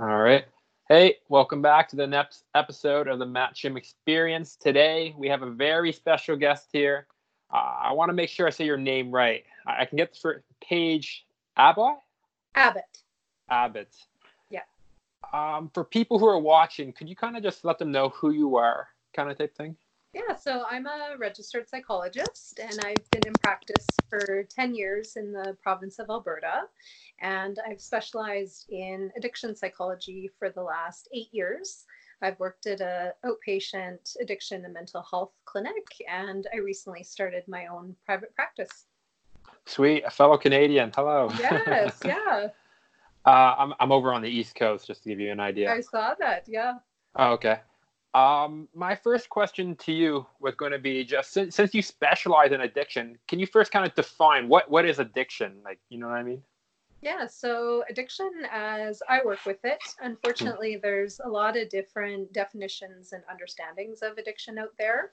All right. Hey, welcome back to the next episode of the Matt Shim Experience. Today we have a very special guest here. Uh, I want to make sure I say your name right. I, I can get this for Paige Abbott. Abbott. Abbott. Yeah. Um, for people who are watching, could you kind of just let them know who you are, kind of type thing? Yeah, so I'm a registered psychologist and I've been in practice for 10 years in the province of Alberta. And I've specialized in addiction psychology for the last eight years. I've worked at a outpatient addiction and mental health clinic, and I recently started my own private practice. Sweet, a fellow Canadian. Hello. Yes, yeah. uh, I'm I'm over on the East Coast, just to give you an idea. I saw that. Yeah. Oh, okay. Um, my first question to you was going to be just since, since you specialize in addiction, can you first kind of define what what is addiction? Like, you know what I mean? Yeah, so addiction, as I work with it, unfortunately, there's a lot of different definitions and understandings of addiction out there.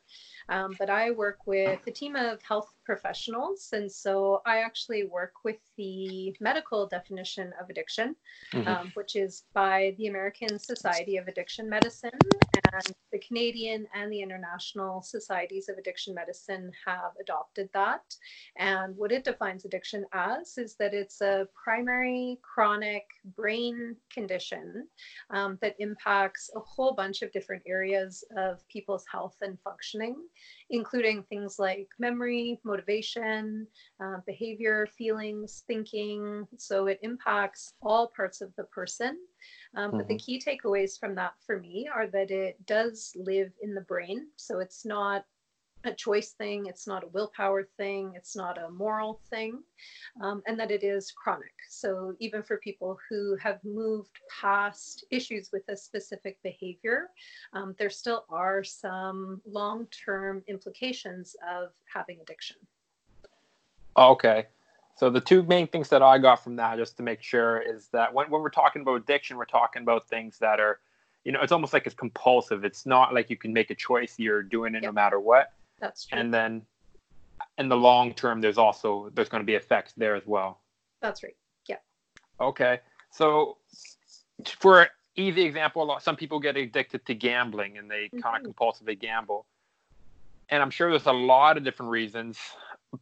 Um, but I work with a team of health professionals. And so I actually work with the medical definition of addiction, mm-hmm. um, which is by the American Society of Addiction Medicine. And the Canadian and the International Societies of Addiction Medicine have adopted that. And what it defines addiction as is that it's a primary chronic brain condition um, that impacts a whole bunch of different areas of people's health and functioning including things like memory, motivation, uh, behavior, feelings, thinking. So it impacts all parts of the person. Um, mm-hmm. But the mm-hmm. key takeaways from that for me are that it does live in the brain. So it's not a choice thing, it's not a willpower thing, it's not a moral thing, um, and that it is chronic. So, even for people who have moved past issues with a specific behavior, um, there still are some long term implications of having addiction. Okay. So, the two main things that I got from that, just to make sure, is that when, when we're talking about addiction, we're talking about things that are you know, it's almost like it's compulsive. It's not like you can make a choice. You're doing it yep. no matter what. That's true. And then in the long term, there's also there's going to be effects there as well. That's right. Yeah. Okay. So for easy example, some people get addicted to gambling and they mm-hmm. kind of compulsively gamble. And I'm sure there's a lot of different reasons,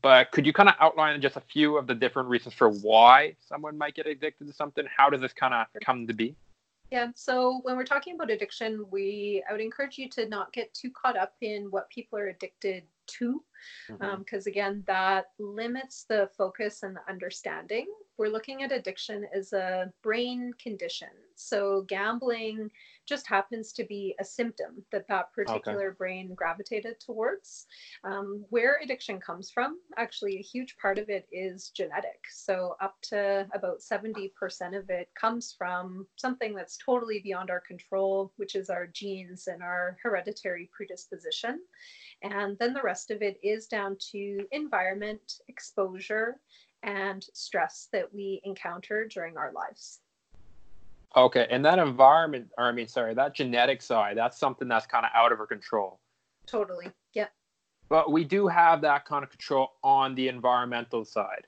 but could you kind of outline just a few of the different reasons for why someone might get addicted to something? How does this kind of come to be? Yeah, so when we're talking about addiction, we I would encourage you to not get too caught up in what people are addicted to, because mm-hmm. um, again, that limits the focus and the understanding. We're looking at addiction as a brain condition. So gambling just happens to be a symptom that that particular okay. brain gravitated towards. Um, where addiction comes from, actually, a huge part of it is genetic. So, up to about 70% of it comes from something that's totally beyond our control, which is our genes and our hereditary predisposition. And then the rest of it is down to environment, exposure, and stress that we encounter during our lives. Okay, and that environment, or I mean, sorry, that genetic side, that's something that's kind of out of our control. Totally. Yeah. But we do have that kind of control on the environmental side.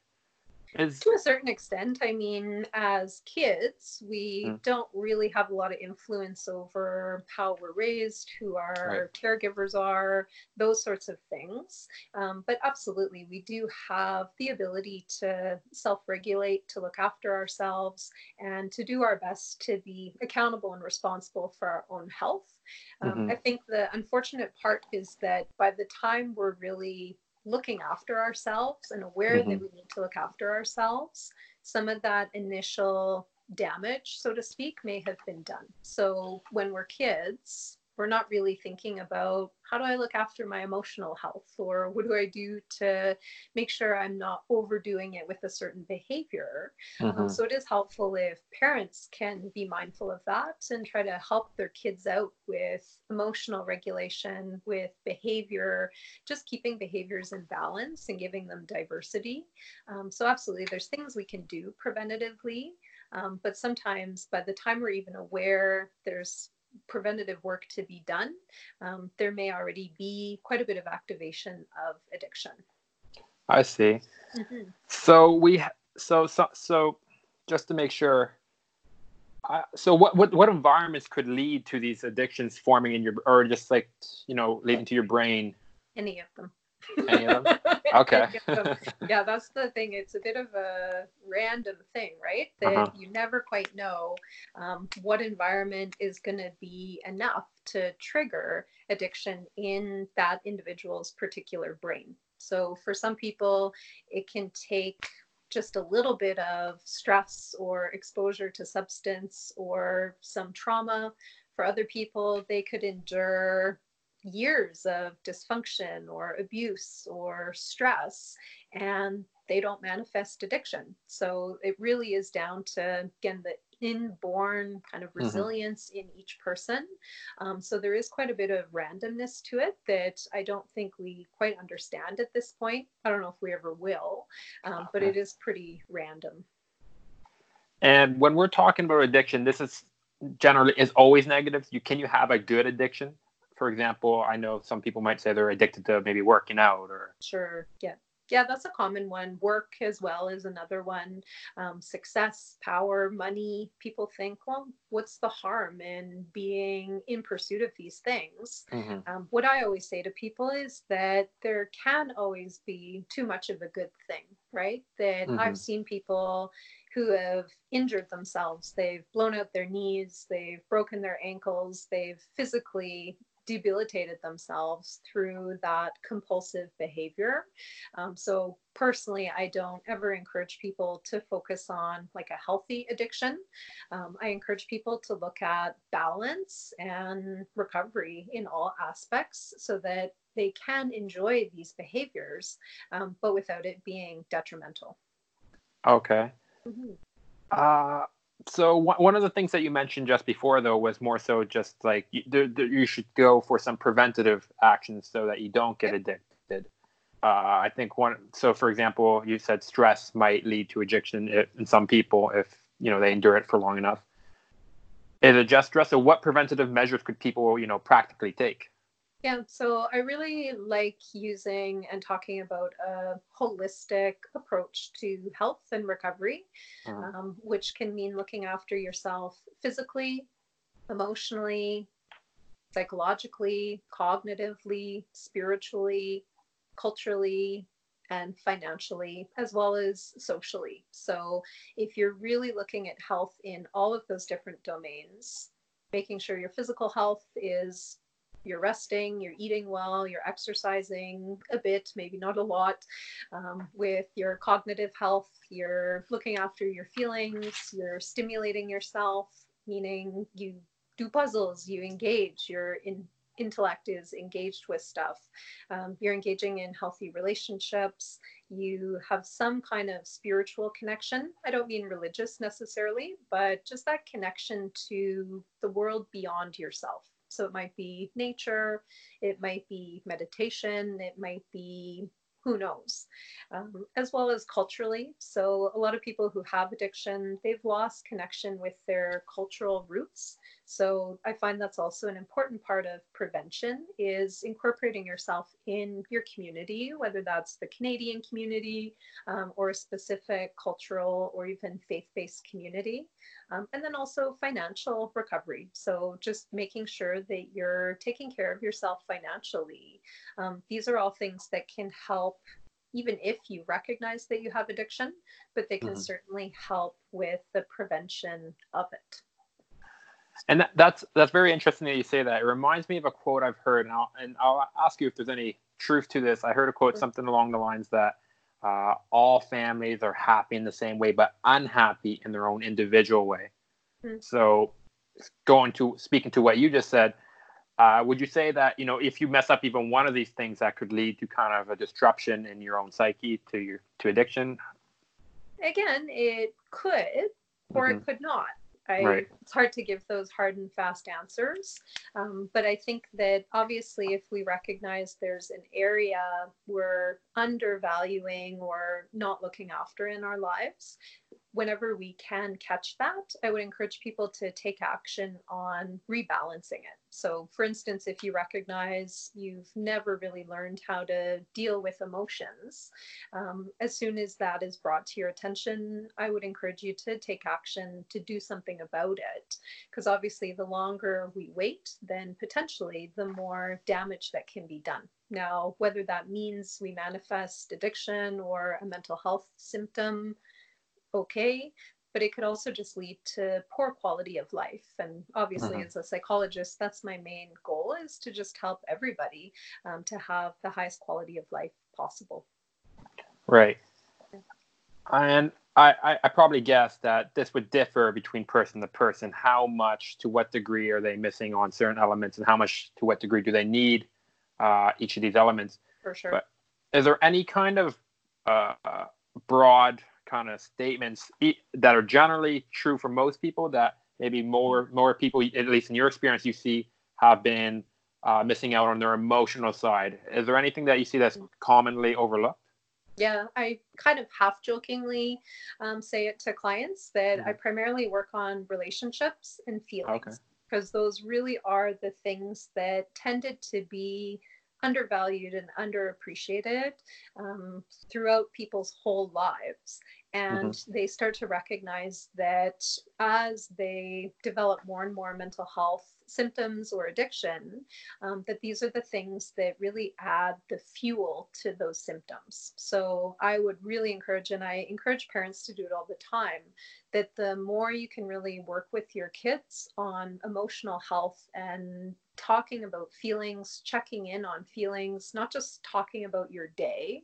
Is... To a certain extent, I mean, as kids, we mm. don't really have a lot of influence over how we're raised, who our right. caregivers are, those sorts of things. Um, but absolutely, we do have the ability to self regulate, to look after ourselves, and to do our best to be accountable and responsible for our own health. Um, mm-hmm. I think the unfortunate part is that by the time we're really looking after ourselves and aware mm-hmm. that we need to look after ourselves, some of that initial damage, so to speak, may have been done. So when we're kids, we're not really thinking about how do I look after my emotional health or what do I do to make sure I'm not overdoing it with a certain behavior. Um, mm-hmm. Um, so it is helpful if parents can be mindful of that and try to help their kids out with emotional regulation, with behavior, just keeping behaviors in balance and giving them diversity. Um, so, absolutely, there's things we can do preventatively. Um, but sometimes by the time we're even aware, there's preventative work to be done, um, there may already be quite a bit of activation of addiction. I see. Mm-hmm. So we so so so just to make sure, Uh, so what, what what environments could lead to these addictions forming in your or just like you know leading to your brain any of them any of them? Okay. Yeah that's the thing. It's a bit of a random thing right? That uh-huh. you never quite know um, what environment is going to be enough to trigger addiction in that individual's particular brain. So for some people it can take just a little bit of stress or exposure to substance or some trauma. For other people, they could endure years of dysfunction or abuse or stress and they don't manifest addiction. So it really is down to, again, the inborn kind of mm-hmm. resilience mm-hmm. in each person. Um, so there is quite a bit of randomness to it that I don't think we quite understand at this point. I don't know if we ever will, um, but it is pretty random. And when we're talking about addiction, this is generally is always negative. You can you have a good addiction? For example, I know some people might say they're addicted to maybe working out or sure, yeah yeah, that's a common one. Work as well is another one. Um, success, power, money. People think, well, what's the harm in being in pursuit of these things? Mm-hmm. Um, what I always say to people is that there can always be too much of a good thing, right? That mm-hmm. I've seen people who have injured themselves. They've blown out their knees, they've broken their ankles, they've physically debilitated themselves through that compulsive behavior. Um, so personally, I don't ever encourage people to focus on like a healthy addiction. Um, I encourage people to look at balance and recovery in all aspects so that they can enjoy these behaviors, um, but without it being detrimental. Okay. Mm-hmm. Uh, so one of the things that you mentioned just before though was more so just like you, you should go for some preventative actions so that you don't get addicted. Uh, i think one so for example you said stress might lead to addiction in some people if you know they endure it for long enough. Is it just stress so what preventative measures could people you know practically take yeah, so I really like using and talking about a holistic approach to health and recovery, uh-huh. um, which can mean looking after yourself physically, emotionally, psychologically, cognitively, spiritually, culturally, and financially, as well as socially. So, if you're really looking at health in all of those different domains, making sure your physical health is you're resting, you're eating well, you're exercising a bit, maybe not a lot. Um, with your cognitive health, you're looking after your feelings, you're stimulating yourself, meaning you do puzzles, you engage, your in, intellect is engaged with stuff. Um, you're engaging in healthy relationships. You have some kind of spiritual connection. I don't mean religious necessarily, but just that connection to the world beyond yourself. So it might be nature, it might be meditation, it might be who knows, um, as well as culturally. So, a lot of people who have addiction, they've lost connection with their cultural roots. So, I find that's also an important part of prevention is incorporating yourself in your community, whether that's the Canadian community um, or a specific cultural or even faith based community. Um, and then also financial recovery. So, just making sure that you're taking care of yourself financially. Um, these are all things that can help even if you recognize that you have addiction, but they can mm-hmm. certainly help with the prevention of it. And that, that's that's very interesting that you say that. It reminds me of a quote I've heard, and I'll, and I'll ask you if there's any truth to this. I heard a quote something along the lines that uh, all families are happy in the same way, but unhappy in their own individual way. Mm-hmm. So, going to speaking to what you just said, uh, would you say that you know if you mess up even one of these things, that could lead to kind of a disruption in your own psyche to your to addiction? Again, it could, or mm-hmm. it could not. I, right. It's hard to give those hard and fast answers. Um, but I think that obviously, if we recognize there's an area we're undervaluing or not looking after in our lives, whenever we can catch that, I would encourage people to take action on rebalancing it. So, for instance, if you recognize you've never really learned how to deal with emotions, um, as soon as that is brought to your attention, I would encourage you to take action to do something about it. Because obviously, the longer we wait, then potentially the more damage that can be done. Now, whether that means we manifest addiction or a mental health symptom, okay but it could also just lead to poor quality of life and obviously mm-hmm. as a psychologist that's my main goal is to just help everybody um, to have the highest quality of life possible right and I, I probably guess that this would differ between person to person. How much, to what degree are they missing on certain elements, and how much, to what degree do they need uh, each of these elements? For sure. But is there any kind of uh, broad kind of statements that are generally true for most people that maybe more more people, at least in your experience, you see have been uh, missing out on their emotional side. Is there anything that you see that's commonly overlooked? Yeah, I kind of half jokingly um, say it to clients that mm-hmm. I primarily work on relationships and feelings because okay. those really are the things that tended to be undervalued and underappreciated um, throughout people's whole lives. And mm-hmm. they start to recognize that as they develop more and more mental health symptoms or addiction, um, that these are the things that really add the fuel to those symptoms. So I would really encourage, and I encourage parents to do it all the time, that the more you can really work with your kids on emotional health and talking about feelings, checking in on feelings, not just talking about your day,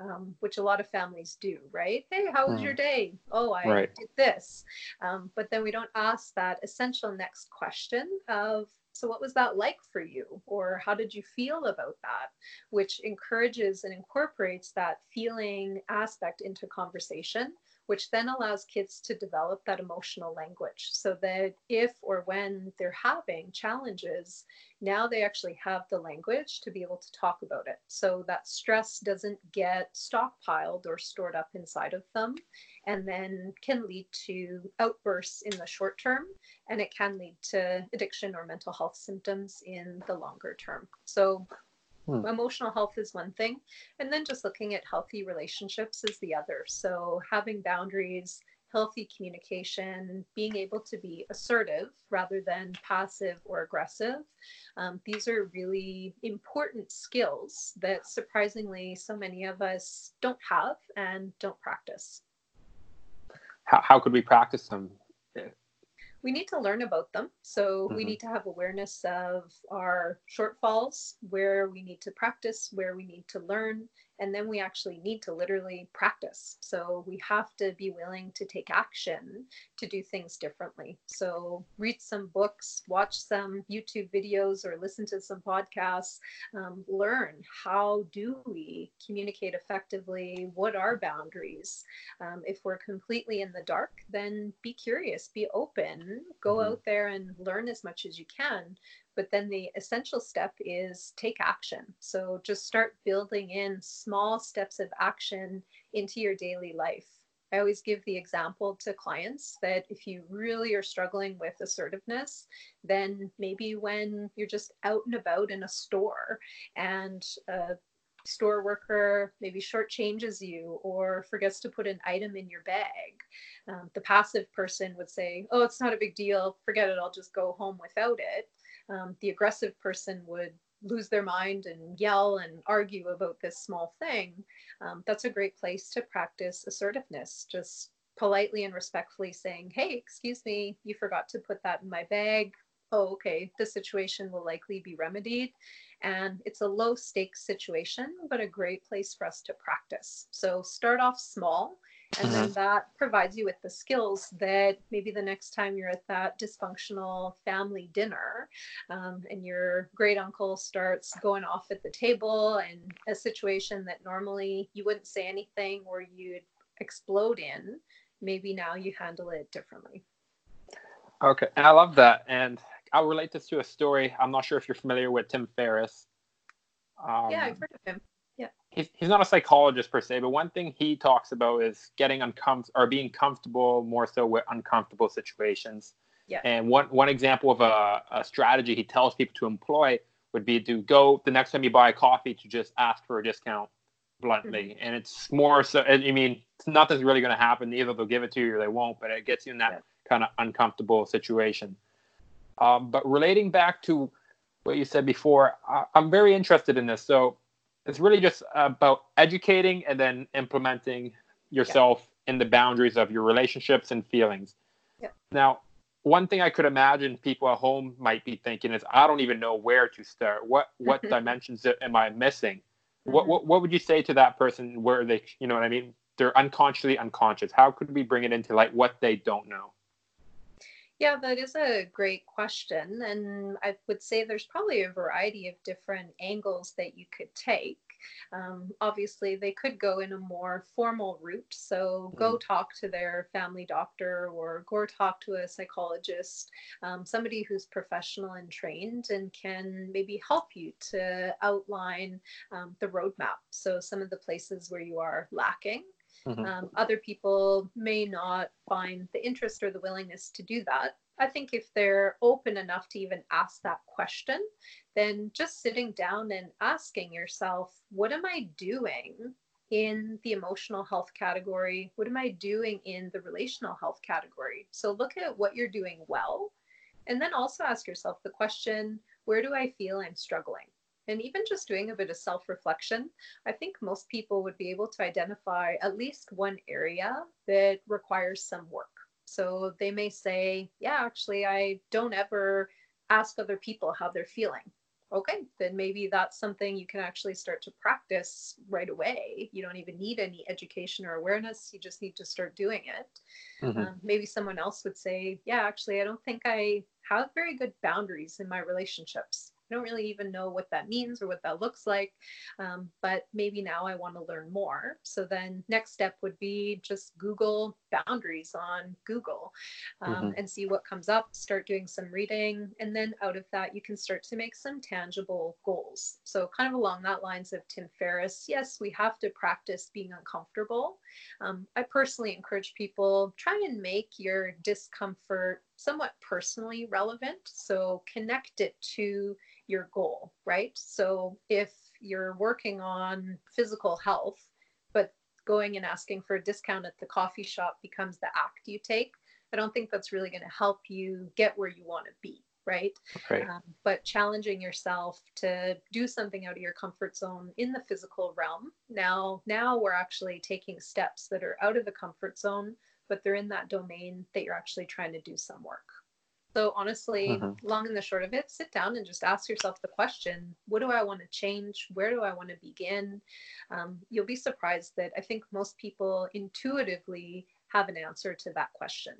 um, which a lot of families do, right? Hey, how was mm. your day? Oh, I right. did this. Um, but then we don't ask that essential next question of, so what was that like for you? Or how did you feel about that? Which encourages and incorporates that feeling aspect into conversation which then allows kids to develop that emotional language so that if or when they're having challenges, now they actually have the language to be able to talk about it. So that stress doesn't get stockpiled or stored up inside of them and then can lead to outbursts in the short term and it can lead to addiction or mental health symptoms in the longer term. So Hmm. Emotional health is one thing, and then just looking at healthy relationships is the other. So, having boundaries, healthy communication, being able to be assertive rather than passive or aggressive. Um, these are really important skills that surprisingly so many of us don't have and don't practice. How, how could we practice them? We need to learn about them. So mm-hmm. we need to have awareness of our shortfalls, where we need to practice, where we need to learn, and then we actually need to literally practice. So we have to be willing to take action to do things differently. So read some books watch some youtube videos or listen to some podcasts. Um, learn how do we communicate effectively? What are boundaries? Um, if we're completely in the dark then be curious be open go mm-hmm. out there and learn as much as you can but then the essential step is take action. So just start building in small steps of action into your daily life. I always give the example to clients that if you really are struggling with assertiveness, then maybe when you're just out and about in a store and a store worker maybe shortchanges you or forgets to put an item in your bag, um, the passive person would say, Oh, it's not a big deal. Forget it. I'll just go home without it um, the aggressive person would lose their mind and yell and argue about this small thing, um, that's a great place to practice assertiveness. Just politely and respectfully saying, Hey, excuse me, you forgot to put that in my bag. Oh, okay, the situation will likely be remedied. And it's a low stakes situation, but a great place for us to practice. So start off small and mm-hmm. then that provides you with the skills that maybe the next time you're at that dysfunctional family dinner um, and your great uncle starts going off at the table and a situation that normally you wouldn't say anything or you'd explode in, maybe now you handle it differently. Okay, I love that. And I'll relate this to a story. I'm not sure if you're familiar with Tim Ferriss. Um, yeah, I've heard of him. Yeah. He's, he's not a psychologist per se, but one thing he talks about is getting uncomfortable or being comfortable more so with uncomfortable situations. Yeah. And one one example of a, a strategy he tells people to employ would be to go the next time you buy a coffee to just ask for a discount bluntly. Mm-hmm. And it's more so, I mean, it's nothing's really going to happen. Either they'll give it to you or they won't, but it gets you in that yeah. kind of uncomfortable situation. Um, but relating back to what you said before, I, I'm very interested in this. So it's really just about educating and then implementing yourself yeah. in the boundaries of your relationships and feelings. Yeah. Now, one thing I could imagine people at home might be thinking is, I don't even know where to start. What what dimensions am I missing? Mm-hmm. What, what what would you say to that person where they, you know what I mean? They're unconsciously unconscious. How could we bring it into light what they don't know? Yeah, that is a great question. And I would say there's probably a variety of different angles that you could take. Um, obviously, they could go in a more formal route. So go mm-hmm. talk to their family doctor or go talk to a psychologist, um, somebody who's professional and trained and can maybe help you to outline um, the roadmap. So some of the places where you are lacking. Mm-hmm. Um, other people may not find the interest or the willingness to do that. I think if they're open enough to even ask that question, then just sitting down and asking yourself, what am I doing in the emotional health category? What am I doing in the relational health category? So look at what you're doing well. And then also ask yourself the question, where do I feel I'm struggling? And even just doing a bit of self reflection, I think most people would be able to identify at least one area that requires some work. So they may say, Yeah, actually, I don't ever ask other people how they're feeling. Okay, then maybe that's something you can actually start to practice right away. You don't even need any education or awareness. You just need to start doing it. Mm-hmm. Um, maybe someone else would say, Yeah, actually, I don't think I have very good boundaries in my relationships. I don't really even know what that means or what that looks like, um, but maybe now I want to learn more. So then next step would be just Google boundaries on Google um, mm-hmm. and see what comes up, start doing some reading, and then out of that, you can start to make some tangible goals. So kind of along that lines of Tim Ferriss, yes, we have to practice being uncomfortable. Um, I personally encourage people try and make your discomfort somewhat personally relevant. So connect it to your goal, right? So if you're working on physical health, but going and asking for a discount at the coffee shop becomes the act you take, I don't think that's really going to help you get where you want to be, right? right. Um, but challenging yourself to do something out of your comfort zone in the physical realm. Now, now we're actually taking steps that are out of the comfort zone, but they're in that domain that you're actually trying to do some work. So honestly, mm-hmm. long and the short of it, sit down and just ask yourself the question: What do I want to change? Where do I want to begin? Um, you'll be surprised that I think most people intuitively have an answer to that question.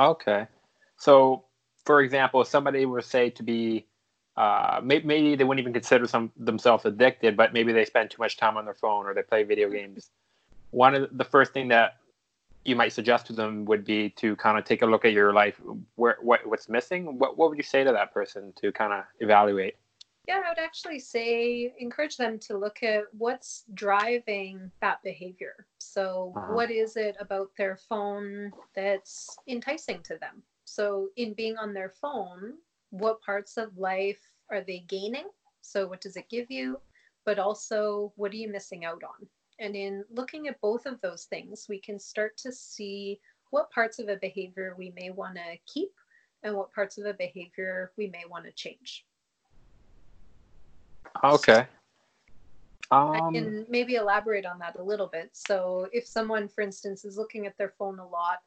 Okay, so for example, if somebody were say to be uh, maybe, maybe they wouldn't even consider some themselves addicted, but maybe they spend too much time on their phone or they play video games. One of the first thing that you might suggest to them would be to kind of take a look at your life where what what's missing? What what would you say to that person to kind of evaluate? Yeah i would actually say encourage them to look at what's driving that behavior. So uh-huh. what is it about their phone that's enticing to them? So in being on their phone what parts of life are they gaining? So what does it give you? But also what are you missing out on and in looking at both of those things, we can start to see what parts of a behavior we may want to keep and what parts of a behavior we may want to change. Okay. Um, I can maybe elaborate on that a little bit. So, if someone, for instance, is looking at their phone a lot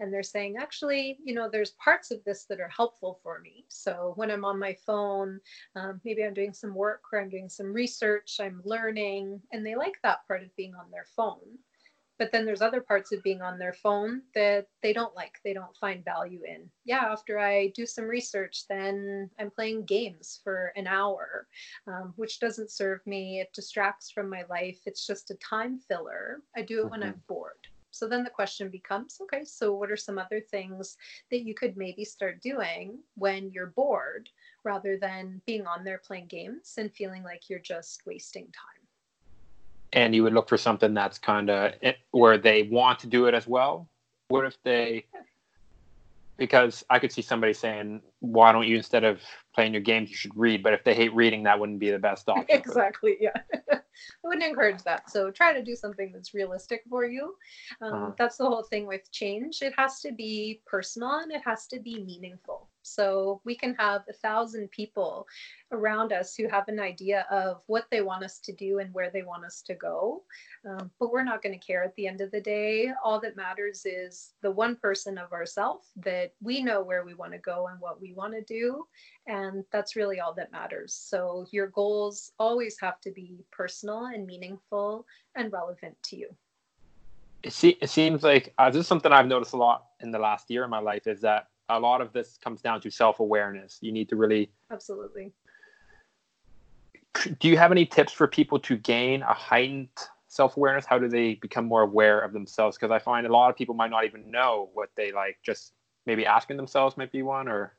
and they're saying, actually, you know, there's parts of this that are helpful for me. So, when I'm on my phone, um, maybe I'm doing some work or I'm doing some research, I'm learning, and they like that part of being on their phone but then there's other parts of being on their phone that they don't like they don't find value in. Yeah after i do some research then i'm playing games for an hour um, which doesn't serve me it distracts from my life it's just a time filler i do it mm-hmm. when i'm bored. So then the question becomes okay so what are some other things that you could maybe start doing when you're bored rather than being on there playing games and feeling like you're just wasting time and you would look for something that's kind of where they want to do it as well. What if they because I could see somebody saying, "Why don't you instead of playing your games, you should read?" But if they hate reading, that wouldn't be the best option. exactly. Yeah, I wouldn't encourage that. So try to do something that's realistic for you. Um, uh-huh. That's the whole thing with change. It has to be personal and it has to be meaningful. So we can have a thousand people around us who have an idea of what they want us to do and where they want us to go. Um, but we're not going to care at the end of the day. All that matters is the one person of ourselves that we know where we want to go and what we want to do. And that's really all that matters. So your goals always have to be personal and meaningful and relevant to you. It, it seems like uh, this is something I've noticed a lot in the last year of my life is that a lot of this comes down to self awareness. You need to really. Absolutely. Do you have any tips for people to gain a heightened self awareness? How do they become more aware of themselves? Because I find a lot of people might not even know what they like. Just maybe asking themselves might be one, or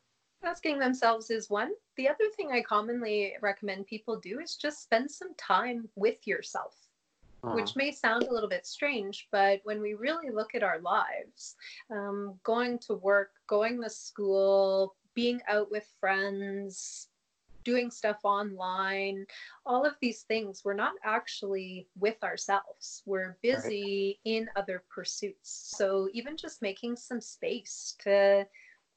asking themselves is one. The other thing I commonly recommend people do is just spend some time with yourself uh-huh. which may sound a little bit strange, but when we really look at our lives, um, going to work, going to school, being out with friends, doing stuff online, all of these things, we're not actually with ourselves. We're busy right. in other pursuits. So even just making some space to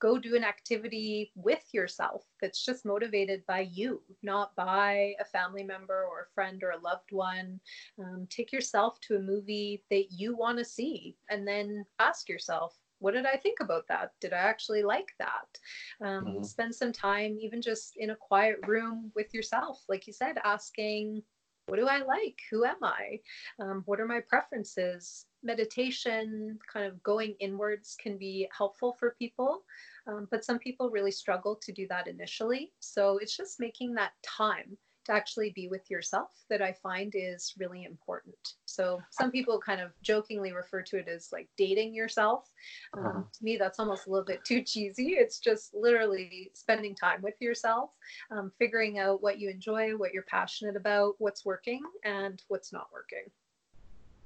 go do an activity with yourself that's just motivated by you, not by a family member or a friend or a loved one. Um, take yourself to a movie that you want to see and then ask yourself, what did I think about that? Did I actually like that? Um, mm-hmm. Spend some time, even just in a quiet room with yourself, like you said, asking, what do I like? Who am I? Um, what are my preferences? Meditation, kind of going inwards, can be helpful for people. Um, but some people really struggle to do that initially. So it's just making that time to actually be with yourself that I find is really important. So some people kind of jokingly refer to it as like dating yourself. Um, uh-huh. To me, that's almost a little bit too cheesy. It's just literally spending time with yourself, um, figuring out what you enjoy, what you're passionate about, what's working, and what's not working.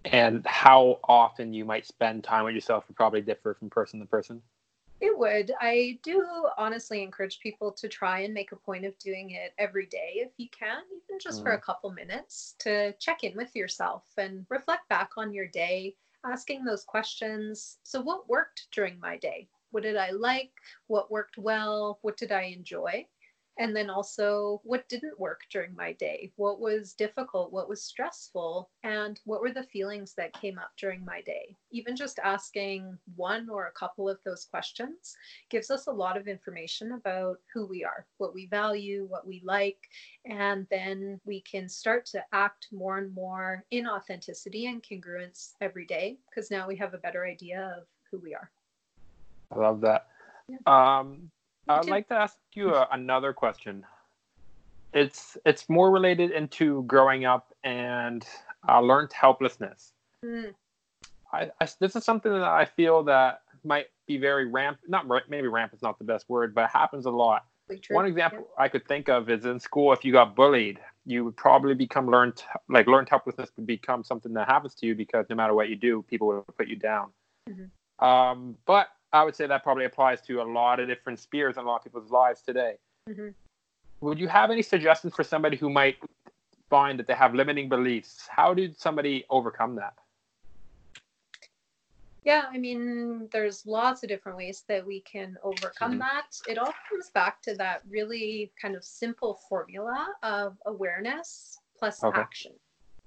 And how often you might spend time with yourself would probably differ from person to person. It would. I do honestly encourage people to try and make a point of doing it every day if you can, even just mm. for a couple minutes to check in with yourself and reflect back on your day, asking those questions. So, what worked during my day? What did I like? What worked well? What did I enjoy? And then also what didn't work during my day? What was difficult? What was stressful? And what were the feelings that came up during my day? Even just asking one or a couple of those questions gives us a lot of information about who we are what we value what we like. And then we can start to act more and more in authenticity and congruence every day because now we have a better idea of who we are. I love that. Yeah. um I'd like to ask you a, another question. It's it's more related into growing up and uh, learned helplessness. Mm. I, I, this is something that I feel that might be very ramp not maybe ramp is not the best word, but it happens a lot. One example yeah. I could think of is in school. If you got bullied, you would probably become learned like learned helplessness would become something that happens to you because no matter what you do, people will put you down. Mm-hmm. Um, but I would say that probably applies to a lot of different spheres in a lot of people's lives today. Mm-hmm. Would you have any suggestions for somebody who might find that they have limiting beliefs? How did somebody overcome that? Yeah, I mean, there's lots of different ways that we can overcome mm-hmm. that. It all comes back to that really kind of simple formula of awareness plus okay. action.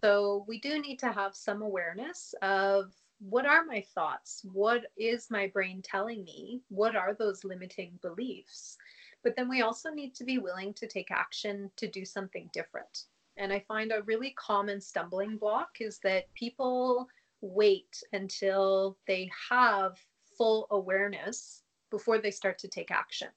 So we do need to have some awareness of what are my thoughts? What is my brain telling me? What are those limiting beliefs? But then we also need to be willing to take action to do something different. And I find a really common stumbling block is that people wait until they have full awareness before they start to take action.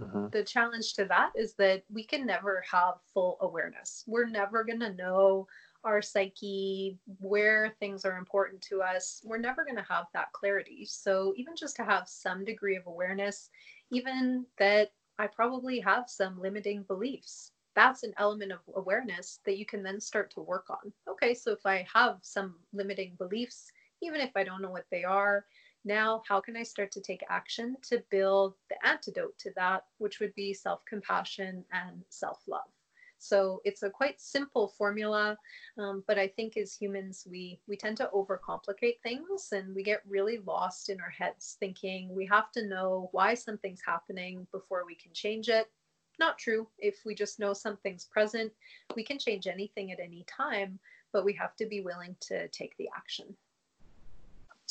Uh-huh. The challenge to that is that we can never have full awareness. We're never going to know our psyche, where things are important to us, we're never going to have that clarity. So, even just to have some degree of awareness, even that I probably have some limiting beliefs, that's an element of awareness that you can then start to work on. Okay, so if I have some limiting beliefs, even if I don't know what they are, now how can I start to take action to build the antidote to that, which would be self compassion and self love? So it's a quite simple formula, um, but I think as humans we we tend to overcomplicate things and we get really lost in our heads, thinking we have to know why something's happening before we can change it. Not true. If we just know something's present, we can change anything at any time, but we have to be willing to take the action.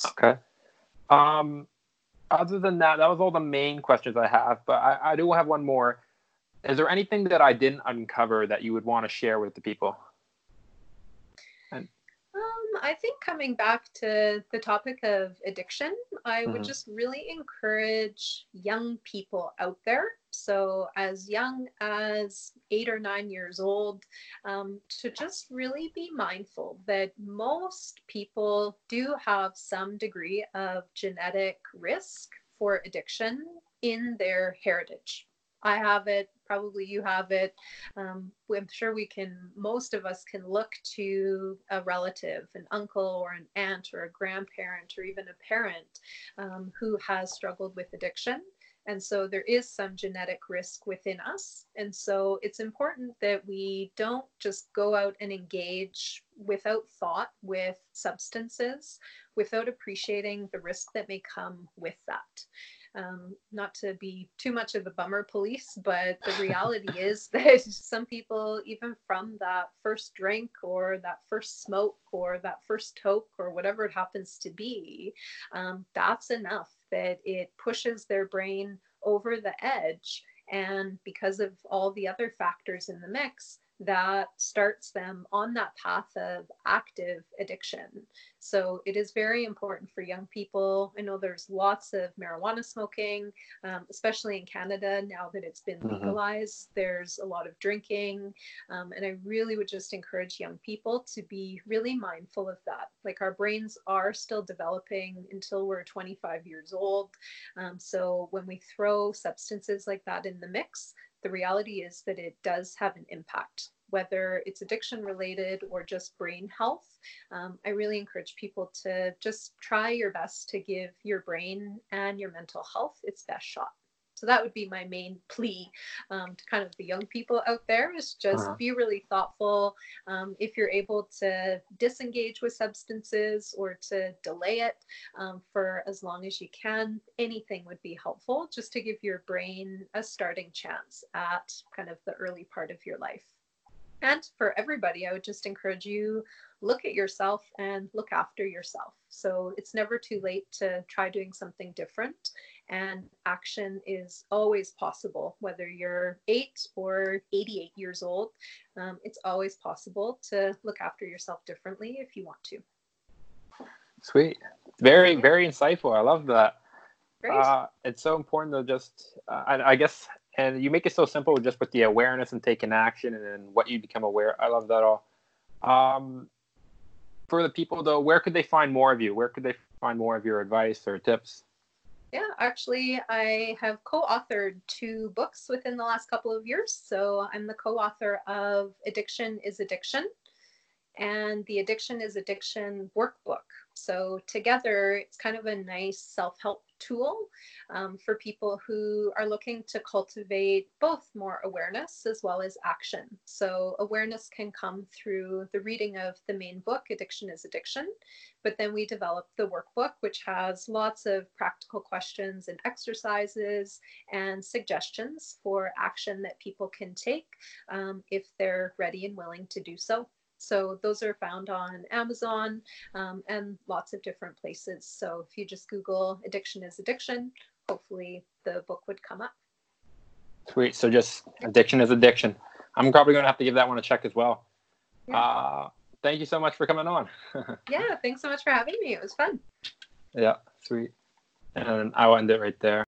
Okay. Um, other than that, that was all the main questions I have, but I, I do have one more. Is there anything that I didn't uncover that you would want to share with the people? And um, I think coming back to the topic of addiction, I mm-hmm. would just really encourage young people out there. So, as young as eight or nine years old, um, to just really be mindful that most people do have some degree of genetic risk for addiction in their heritage. I have it, probably you have it. Um, I'm sure we can, most of us can look to a relative, an uncle or an aunt or a grandparent or even a parent um, who has struggled with addiction. And so there is some genetic risk within us. And so it's important that we don't just go out and engage without thought with substances, without appreciating the risk that may come with that. Um, not to be too much of a bummer police, but the reality is that some people, even from that first drink or that first smoke or that first toke or whatever it happens to be, um, that's enough that it pushes their brain over the edge. And because of all the other factors in the mix, that starts them on that path of active addiction. So it is very important for young people. I know there's lots of marijuana smoking, um, especially in Canada now that it's been mm-hmm. legalized. Mm-hmm. There's a lot of drinking. Um, and I really would just encourage young people to be really mindful of that. Like our brains are still developing until we're 25 years old. Um, so when we throw substances like that in the mix, the reality is that it does have an impact whether it's addiction related or just brain health. Um, I really encourage people to just try your best to give your brain and your mental health its best shot. So that would be my main plea um, to kind of the young people out there is just uh-huh. be really thoughtful. Um, if you're able to disengage with substances or to delay it um, for as long as you can, anything would be helpful just to give your brain a starting chance at kind of the early part of your life and for everybody i would just encourage you look at yourself and look after yourself so it's never too late to try doing something different and action is always possible whether you're 8 or 88 years old um, it's always possible to look after yourself differently if you want to. Sweet. Very very insightful. I love that. Uh, it's so important to just uh, I, I, guess and you make it so simple just with the awareness and taking action and then what you become aware. I love that all. Um, for the people though where could they find more of you? Where could they find more of your advice or tips yeah actually i have co-authored two books within the last couple of years. So i'm the co-author of addiction is addiction and the addiction is addiction workbook. So together it's kind of a nice self-help tool um, for people who are looking to cultivate both more awareness as well as action. So, awareness can come through the reading of the main book, Addiction is Addiction, but then we develop the workbook, which has lots of practical questions and exercises and suggestions for action that people can take um, if they're ready and willing to do so. So those are found on Amazon um, and lots of different places. So if you just Google addiction is addiction, hopefully the book would come up. Sweet. So just addiction is addiction. I'm probably going to have to give that one a check as well. Yeah. Uh, thank you so much for coming on. yeah, thanks so much for having me. It was fun. Yeah, sweet. And I'll end it right there.